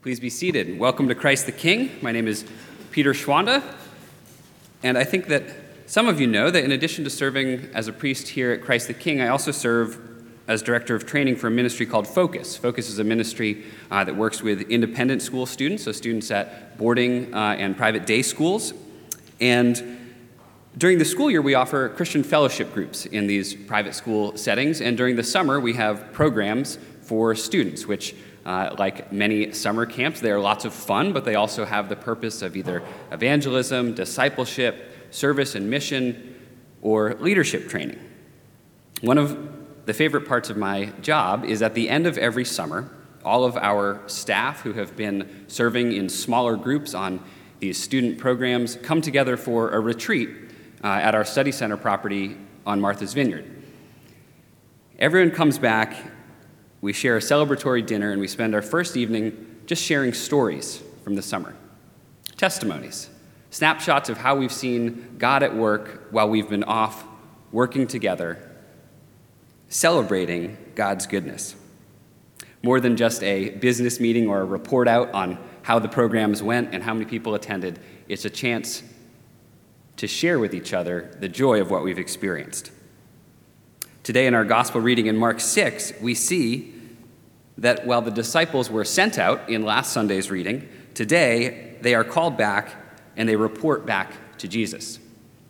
Please be seated. Welcome to Christ the King. My name is Peter Schwanda, and I think that some of you know that in addition to serving as a priest here at Christ the King, I also serve as director of training for a ministry called Focus. Focus is a ministry uh, that works with independent school students, so students at boarding uh, and private day schools. And during the school year, we offer Christian fellowship groups in these private school settings, and during the summer, we have programs for students, which uh, like many summer camps, they are lots of fun, but they also have the purpose of either evangelism, discipleship, service and mission, or leadership training. One of the favorite parts of my job is at the end of every summer, all of our staff who have been serving in smaller groups on these student programs come together for a retreat uh, at our study center property on Martha's Vineyard. Everyone comes back we share a celebratory dinner and we spend our first evening just sharing stories from the summer, testimonies, snapshots of how we've seen God at work while we've been off working together, celebrating God's goodness. More than just a business meeting or a report out on how the programs went and how many people attended, it's a chance to share with each other the joy of what we've experienced. Today, in our gospel reading in Mark 6, we see that while the disciples were sent out in last Sunday's reading, today they are called back and they report back to Jesus.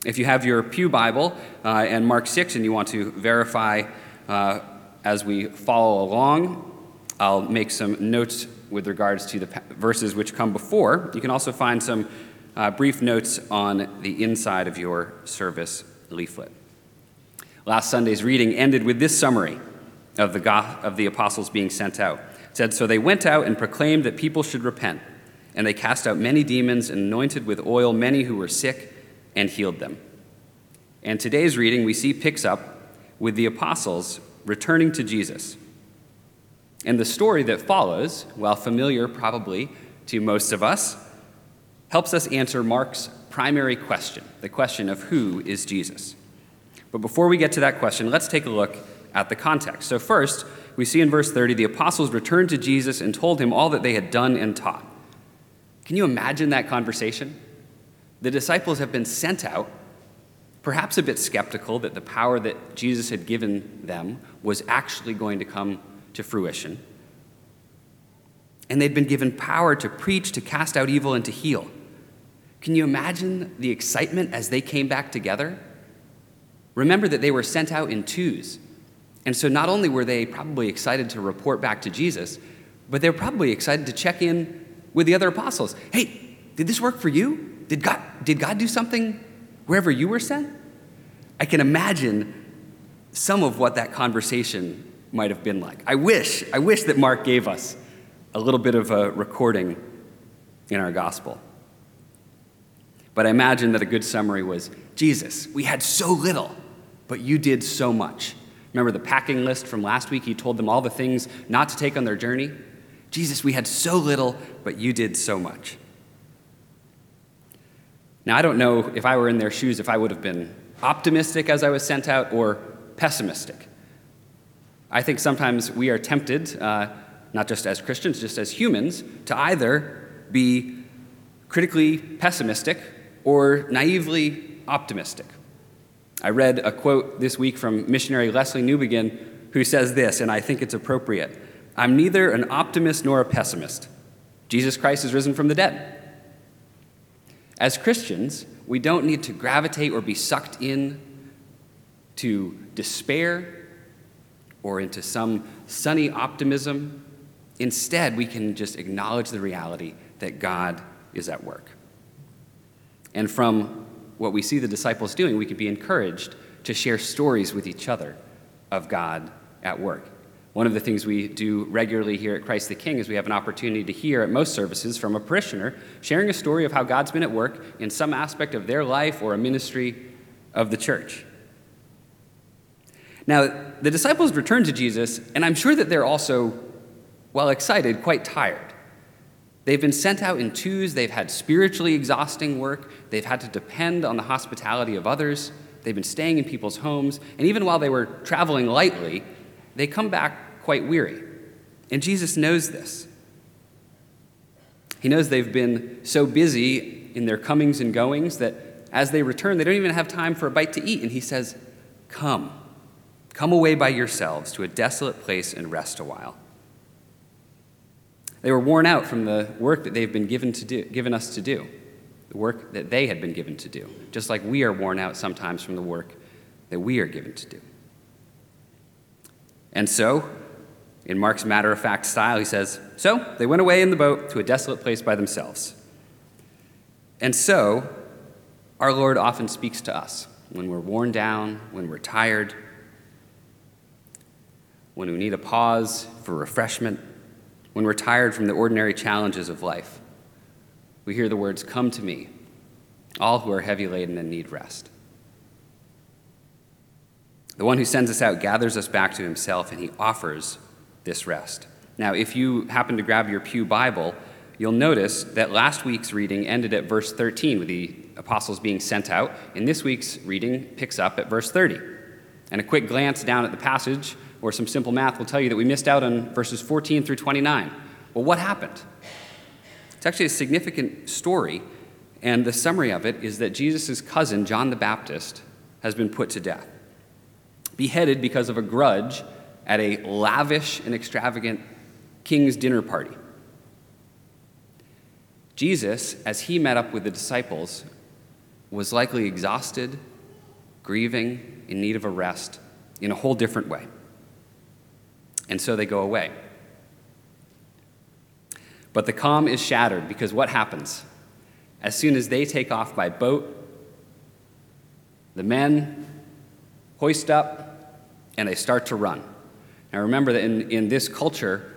If you have your Pew Bible uh, and Mark 6 and you want to verify uh, as we follow along, I'll make some notes with regards to the verses which come before. You can also find some uh, brief notes on the inside of your service leaflet. Last Sunday's reading ended with this summary of the, of the apostles being sent out. It said, So they went out and proclaimed that people should repent, and they cast out many demons and anointed with oil many who were sick and healed them. And today's reading we see picks up with the apostles returning to Jesus. And the story that follows, while familiar probably to most of us, helps us answer Mark's primary question the question of who is Jesus. But before we get to that question, let's take a look at the context. So, first, we see in verse 30 the apostles returned to Jesus and told him all that they had done and taught. Can you imagine that conversation? The disciples have been sent out, perhaps a bit skeptical that the power that Jesus had given them was actually going to come to fruition. And they'd been given power to preach, to cast out evil, and to heal. Can you imagine the excitement as they came back together? Remember that they were sent out in twos. And so not only were they probably excited to report back to Jesus, but they were probably excited to check in with the other apostles. Hey, did this work for you? Did God, did God do something wherever you were sent? I can imagine some of what that conversation might have been like. I wish, I wish that Mark gave us a little bit of a recording in our gospel. But I imagine that a good summary was Jesus, we had so little but you did so much. Remember the packing list from last week? He told them all the things not to take on their journey. Jesus, we had so little, but you did so much. Now, I don't know if I were in their shoes if I would have been optimistic as I was sent out or pessimistic. I think sometimes we are tempted, uh, not just as Christians, just as humans, to either be critically pessimistic or naively optimistic. I read a quote this week from missionary Lesslie Newbigin, who says this, and I think it's appropriate I'm neither an optimist nor a pessimist. Jesus Christ is risen from the dead. As Christians, we don't need to gravitate or be sucked in to despair or into some sunny optimism. Instead, we can just acknowledge the reality that God is at work. And from what we see the disciples doing, we can be encouraged to share stories with each other of God at work. One of the things we do regularly here at Christ the King is we have an opportunity to hear at most services from a parishioner sharing a story of how God's been at work in some aspect of their life or a ministry of the church. Now, the disciples return to Jesus, and I'm sure that they're also, while excited, quite tired. They've been sent out in twos, they've had spiritually exhausting work, they've had to depend on the hospitality of others, they've been staying in people's homes, and even while they were traveling lightly, they come back quite weary. And Jesus knows this. He knows they've been so busy in their comings and goings that as they return, they don't even have time for a bite to eat. And he says, Come, come away by yourselves to a desolate place and rest a while. They were worn out from the work that they've been given, to do, given us to do, the work that they had been given to do, just like we are worn out sometimes from the work that we are given to do. And so, in Mark's matter of fact style, he says, So they went away in the boat to a desolate place by themselves. And so, our Lord often speaks to us when we're worn down, when we're tired, when we need a pause for refreshment, when we're tired from the ordinary challenges of life. We hear the words, Come to me, all who are heavy laden and need rest. The one who sends us out gathers us back to himself, and he offers this rest. Now, if you happen to grab your Pew Bible, you'll notice that last week's reading ended at verse 13 with the apostles being sent out, and this week's reading picks up at verse 30. And a quick glance down at the passage or some simple math will tell you that we missed out on verses 14 through 29. Well, what happened? It's actually a significant story, and the summary of it is that Jesus' cousin, John the Baptist, has been put to death, beheaded because of a grudge at a lavish and extravagant king's dinner party. Jesus, as he met up with the disciples, was likely exhausted, grieving, in need of a rest, in a whole different way. And so they go away. But the calm is shattered because what happens? As soon as they take off by boat, the men hoist up and they start to run. Now remember that in, in this culture,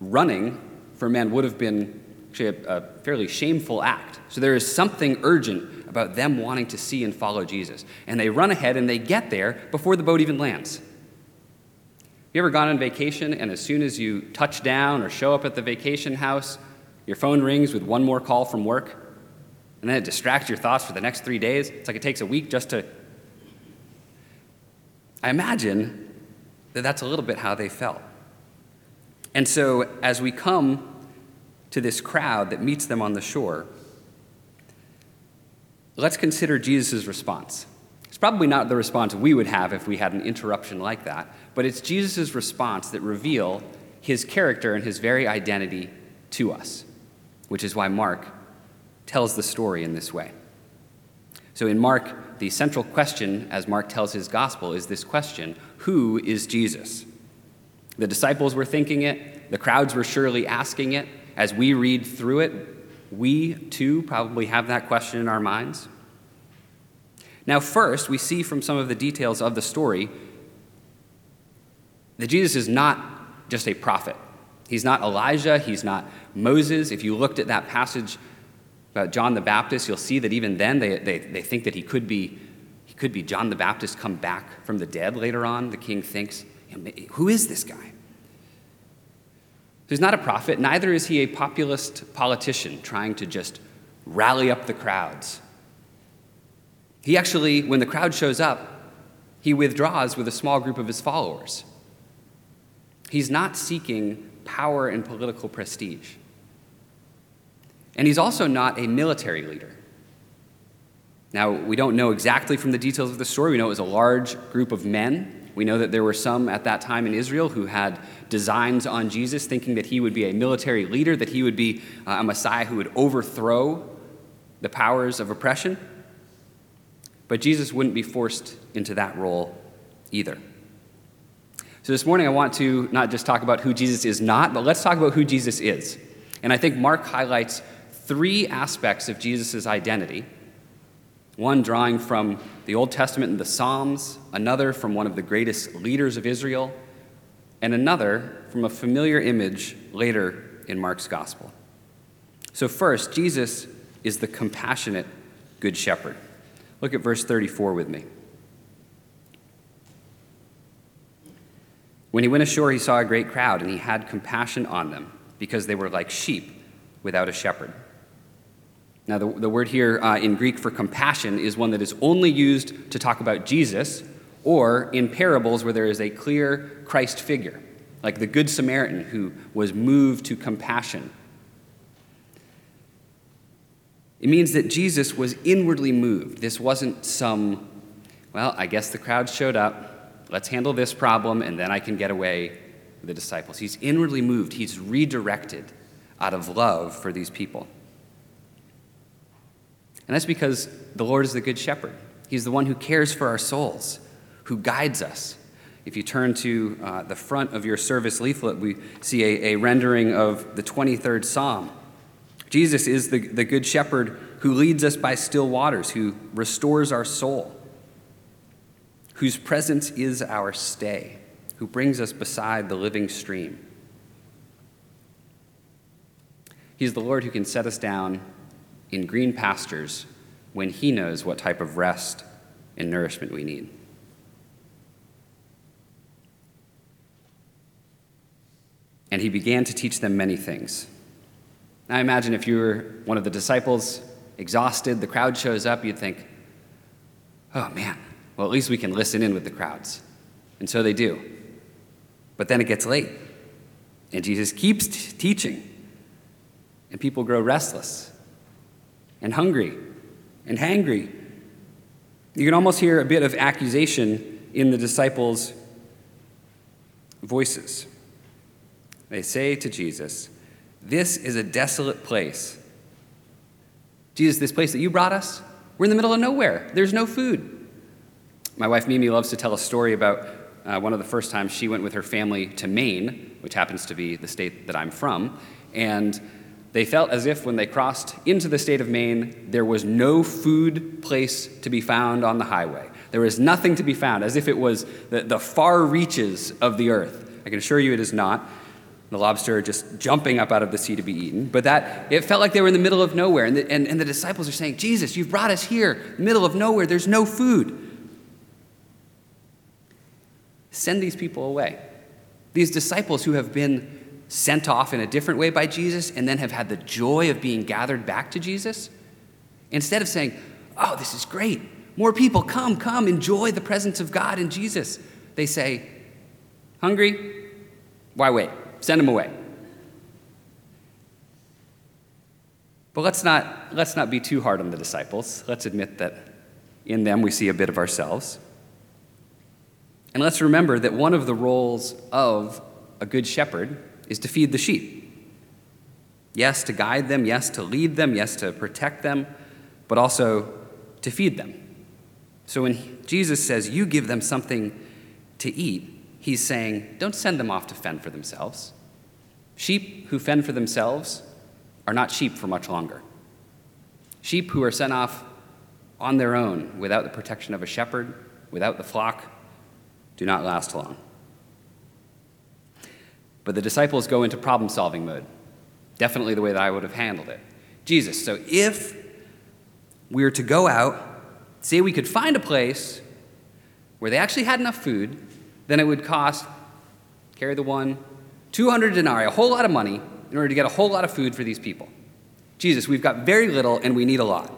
running for men would have been actually a, a fairly shameful act. So there is something urgent about them wanting to see and follow Jesus. And they run ahead and they get there before the boat even lands. You ever gone on vacation and as soon as you touch down or show up at the vacation house, your phone rings with one more call from work? And then it distracts your thoughts for the next three days? It's like it takes a week just to. I imagine that that's a little bit how they felt. And so as we come to this crowd that meets them on the shore, let's consider Jesus' response. It's probably not the response we would have if we had an interruption like that, but it's Jesus' response that reveal his character and his very identity to us, which is why Mark tells the story in this way. So in Mark, the central question, as Mark tells his gospel, is this question Who is Jesus? The disciples were thinking it, the crowds were surely asking it. As we read through it, we too probably have that question in our minds. Now, first, we see from some of the details of the story that Jesus is not just a prophet. He's not Elijah, he's not Moses. If you looked at that passage about John the Baptist, you'll see that even then they, they, they think that he could, be, he could be John the Baptist come back from the dead later on. The king thinks, who is this guy? He's not a prophet, neither is he a populist politician trying to just rally up the crowds. He actually, when the crowd shows up, he withdraws with a small group of his followers. He's not seeking power and political prestige. And he's also not a military leader. Now, we don't know exactly from the details of the story. We know it was a large group of men. We know that there were some at that time in Israel who had designs on Jesus, thinking that he would be a military leader, that he would be uh, a Messiah who would overthrow the powers of oppression. But Jesus wouldn't be forced into that role either. So this morning, I want to not just talk about who Jesus is not, but let's talk about who Jesus is. And I think Mark highlights three aspects of Jesus' identity one drawing from the Old Testament and the Psalms, another from one of the greatest leaders of Israel, and another from a familiar image later in Mark's gospel. So, first, Jesus is the compassionate Good Shepherd. Look at verse 34 with me. When he went ashore, he saw a great crowd, and he had compassion on them because they were like sheep without a shepherd. Now, the, the word here uh, in Greek for compassion is one that is only used to talk about Jesus or in parables where there is a clear Christ figure, like the Good Samaritan who was moved to compassion. It means that Jesus was inwardly moved. This wasn't some, well, I guess the crowd showed up. Let's handle this problem, and then I can get away the disciples. He's inwardly moved, he's redirected out of love for these people. And that's because the Lord is the Good Shepherd. He's the one who cares for our souls, who guides us. If you turn to uh, the front of your service leaflet, we see a, a rendering of the 23rd Psalm. Jesus is the, the Good Shepherd who leads us by still waters, who restores our soul, whose presence is our stay, who brings us beside the living stream. He's the Lord who can set us down in green pastures when He knows what type of rest and nourishment we need. And He began to teach them many things. I imagine if you were one of the disciples, exhausted, the crowd shows up, you'd think, oh man, well, at least we can listen in with the crowds. And so they do. But then it gets late, and Jesus keeps t- teaching, and people grow restless and hungry and hangry. You can almost hear a bit of accusation in the disciples' voices. They say to Jesus, This is a desolate place. Jesus, this place that you brought us, we're in the middle of nowhere. There's no food. My wife Mimi loves to tell a story about uh, one of the first times she went with her family to Maine, which happens to be the state that I'm from. And they felt as if when they crossed into the state of Maine, there was no food place to be found on the highway. There was nothing to be found, as if it was the, the far reaches of the earth. I can assure you it is not. The lobster just jumping up out of the sea to be eaten. But that, it felt like they were in the middle of nowhere. And the, and, and the disciples are saying, Jesus, you've brought us here, middle of nowhere. There's no food. Send these people away. These disciples who have been sent off in a different way by Jesus and then have had the joy of being gathered back to Jesus? Instead of saying, Oh, this is great. More people, come, come, enjoy the presence of God and Jesus. They say, Hungry? Why wait? Send them away. But let's not, let's not be too hard on the disciples. Let's admit that in them we see a bit of ourselves. And let's remember that one of the roles of a good shepherd is to feed the sheep. Yes, to guide them, yes, to lead them, yes, to protect them, but also to feed them. So when Jesus says, You give them something to eat, he's saying, Don't send them off to fend for themselves. Sheep who fend for themselves are not sheep for much longer. Sheep who are sent off on their own without the protection of a shepherd, without the flock, do not last long. But the disciples go into problem solving mode. Definitely the way that I would have handled it. Jesus, so if we were to go out, say we could find a place where they actually had enough food, then it would cost, carry the one, 200 denarii, a whole lot of money, in order to get a whole lot of food for these people. Jesus, we've got very little and we need a lot.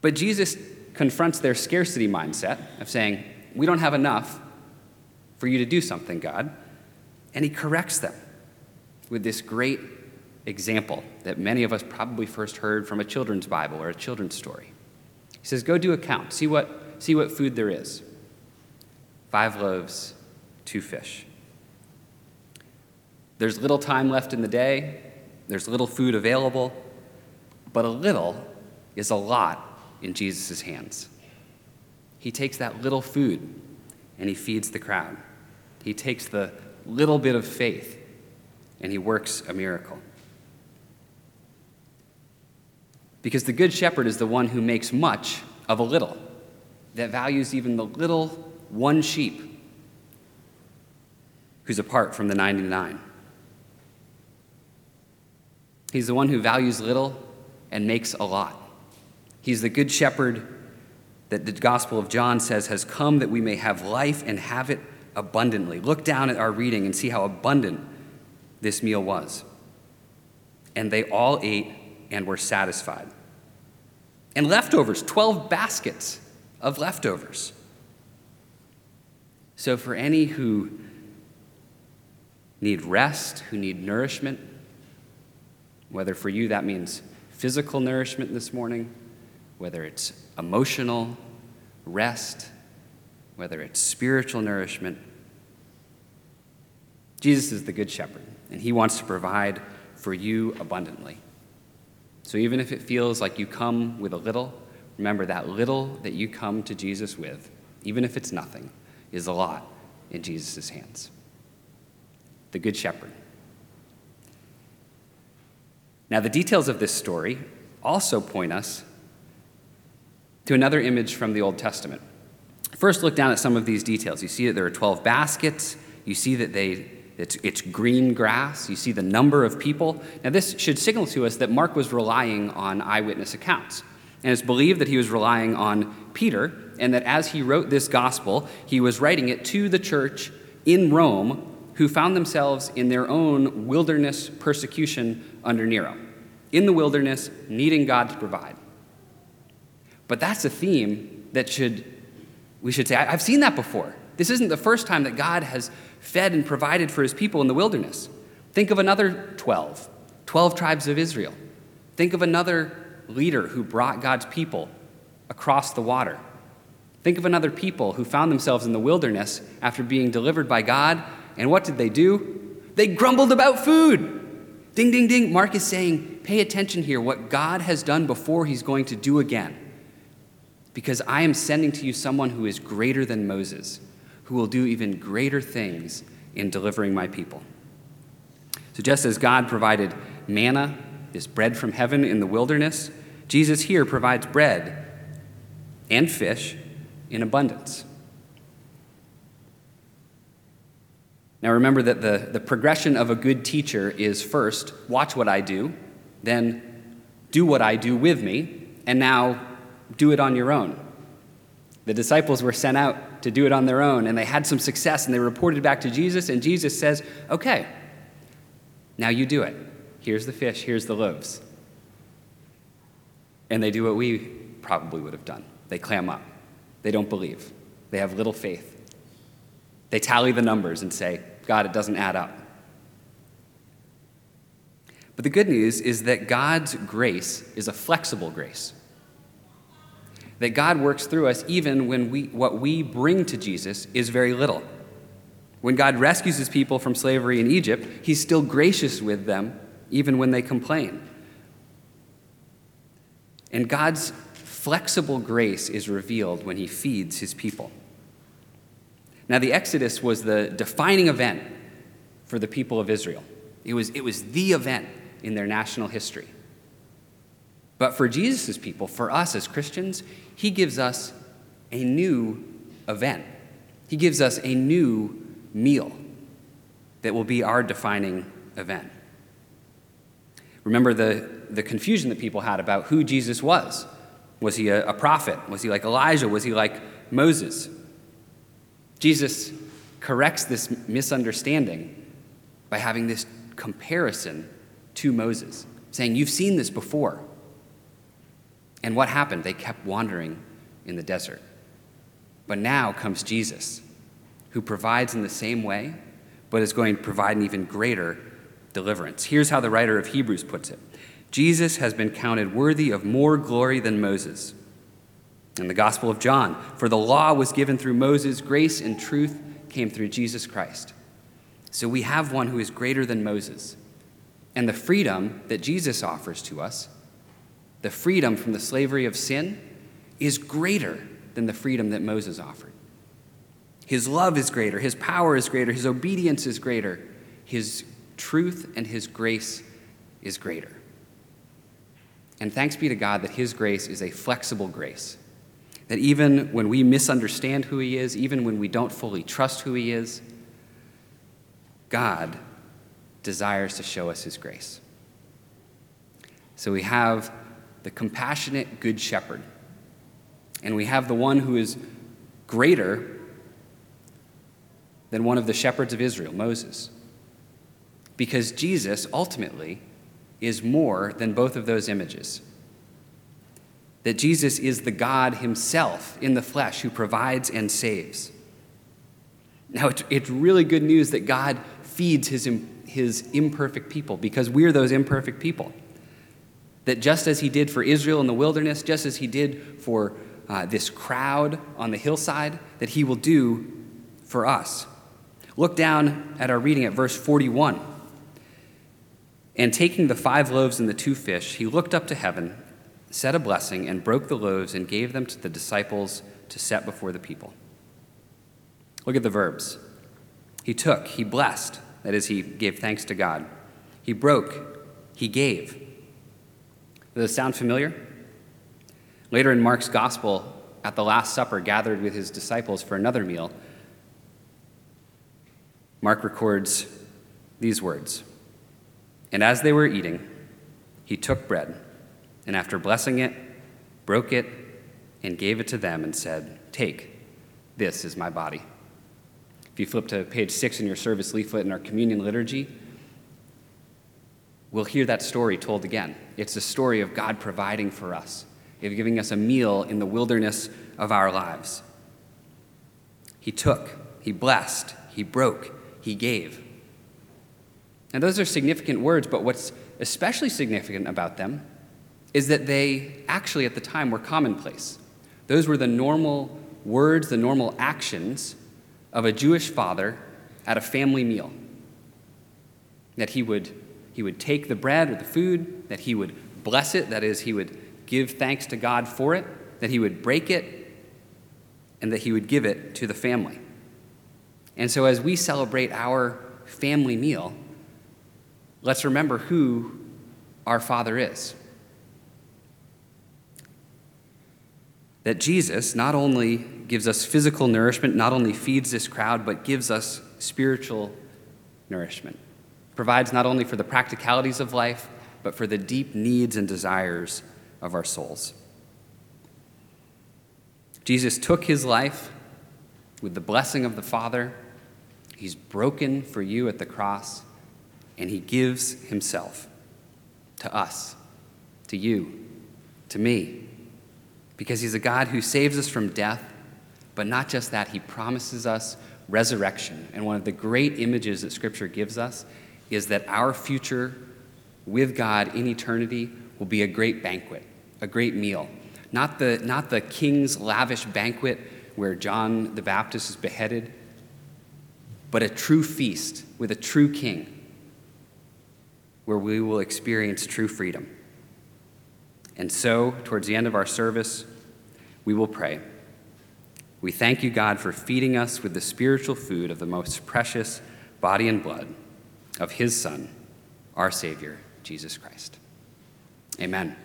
But Jesus confronts their scarcity mindset of saying, we don't have enough, for you to do something, God. And he corrects them with this great example that many of us probably first heard from a children's Bible or a children's story. He says, Go do a count, see what, see what food there is five loaves, two fish. There's little time left in the day, there's little food available, but a little is a lot in Jesus' hands. He takes that little food and he feeds the crowd. He takes the little bit of faith and he works a miracle. Because the Good Shepherd is the one who makes much of a little, that values even the little one sheep who's apart from the 99. He's the one who values little and makes a lot. He's the Good Shepherd that the Gospel of John says has come that we may have life and have it abundantly. Look down at our reading and see how abundant this meal was. And they all ate and were satisfied. And leftovers, 12 baskets of leftovers. So, for any who need rest, who need nourishment, Whether for you that means physical nourishment this morning, whether it's emotional rest, whether it's spiritual nourishment. Jesus is the Good Shepherd, and He wants to provide for you abundantly. So even if it feels like you come with a little, remember that little that you come to Jesus with, even if it's nothing, is a lot in Jesus' hands. The Good Shepherd. Now, the details of this story also point us to another image from the Old Testament. First, look down at some of these details. You see that there are 12 baskets. You see that they, it's, it's green grass. You see the number of people. Now, this should signal to us that Mark was relying on eyewitness accounts. And it's believed that he was relying on Peter, and that as he wrote this gospel, he was writing it to the church in Rome who found themselves in their own wilderness persecution under Nero. In the wilderness, needing God to provide. But that's a theme that should, we should say, I've seen that before. This isn't the first time that God has fed and provided for his people in the wilderness. Think of another 12, 12 tribes of Israel. Think of another leader who brought God's people across the water. Think of another people who found themselves in the wilderness after being delivered by God, and what did they do? They grumbled about food. Ding, ding, ding. Mark is saying, pay attention here. What God has done before, he's going to do again because I am sending to you someone who is greater than Moses, who will do even greater things in delivering my people. So, just as God provided manna, this bread from heaven in the wilderness, Jesus here provides bread and fish in abundance. Now, remember that the, the progression of a good teacher is first, watch what I do, then, do what I do with me, and now, do it on your own. The disciples were sent out to do it on their own, and they had some success, and they reported back to Jesus, and Jesus says, Okay, now you do it. Here's the fish, here's the loaves. And they do what we probably would have done they clam up, they don't believe, they have little faith. They tally the numbers and say, God, it doesn't add up. But the good news is that God's grace is a flexible grace that God works through us even when we, what we bring to Jesus is very little. When God rescues his people from slavery in Egypt, he's still gracious with them even when they complain. And God's flexible grace is revealed when he feeds his people. Now, the Exodus was the defining event for the people of Israel. It was, it was the event in their national history. But for Jesus' people, for us as Christians, he gives us a new event. He gives us a new meal that will be our defining event. Remember the, the confusion that people had about who Jesus was. Was he a, a prophet? Was he like Elijah? Was he like Moses? Jesus corrects this misunderstanding by having this comparison to Moses, saying, You've seen this before. And what happened? They kept wandering in the desert. But now comes Jesus, who provides in the same way, but is going to provide an even greater deliverance. Here's how the writer of Hebrews puts it Jesus has been counted worthy of more glory than Moses. In the Gospel of John, for the law was given through Moses, grace and truth came through Jesus Christ. So we have one who is greater than Moses. And the freedom that Jesus offers to us the freedom from the slavery of sin is greater than the freedom that Moses offered. His love is greater, his power is greater, his obedience is greater, his truth and his grace is greater. And thanks be to God that his grace is a flexible grace. That even when we misunderstand who he is, even when we don't fully trust who he is, God desires to show us his grace. So we have the compassionate Good Shepherd. And we have the one who is greater than one of the shepherds of Israel, Moses. Because Jesus ultimately is more than both of those images. That Jesus is the God himself in the flesh who provides and saves. Now, it's really good news that God feeds his, his imperfect people because we're those imperfect people. That just as he did for Israel in the wilderness, just as he did for uh, this crowd on the hillside, that he will do for us. Look down at our reading at verse 41. And taking the five loaves and the two fish, he looked up to heaven, said a blessing, and broke the loaves and gave them to the disciples to set before the people. Look at the verbs. He took, he blessed, that is, he gave thanks to God. He broke, he gave. Does this sound familiar? Later in Mark's gospel, at the Last Supper, gathered with his disciples for another meal, Mark records these words And as they were eating, he took bread, and after blessing it, broke it, and gave it to them, and said, Take, this is my body. If you flip to page six in your service leaflet in our communion liturgy, we'll hear that story told again. It's a story of God providing for us, of giving us a meal in the wilderness of our lives. He took, He blessed, He broke, He gave. And those are significant words, but what's especially significant about them is that they actually at the time were commonplace. Those were the normal words, the normal actions of a Jewish father at a family meal. That he would, he would take the bread or the food, that he would bless it, that is, he would give thanks to God for it, that he would break it, and that he would give it to the family. And so, as we celebrate our family meal, let's remember who our Father is. that Jesus not only gives us physical nourishment, not only feeds this crowd, but gives us spiritual nourishment. Provides not only for the practicalities of life, but for the deep needs and desires of our souls. Jesus took his life with the blessing of the Father. He's broken for you at the cross, and he gives himself to us, to you, to me because he's a God who saves us from death, but not just that, he promises us resurrection. And one of the great images that Scripture gives us is that our future with God in eternity will be a great banquet, a great meal. Not the, not the king's lavish banquet where John the Baptist is beheaded, but a true feast with a true king where we will experience true freedom. And so, towards the end of our service, we will pray. We thank you, God, for feeding us with the spiritual food of the most precious body and blood of his Son, our Savior, Jesus Christ. Amen.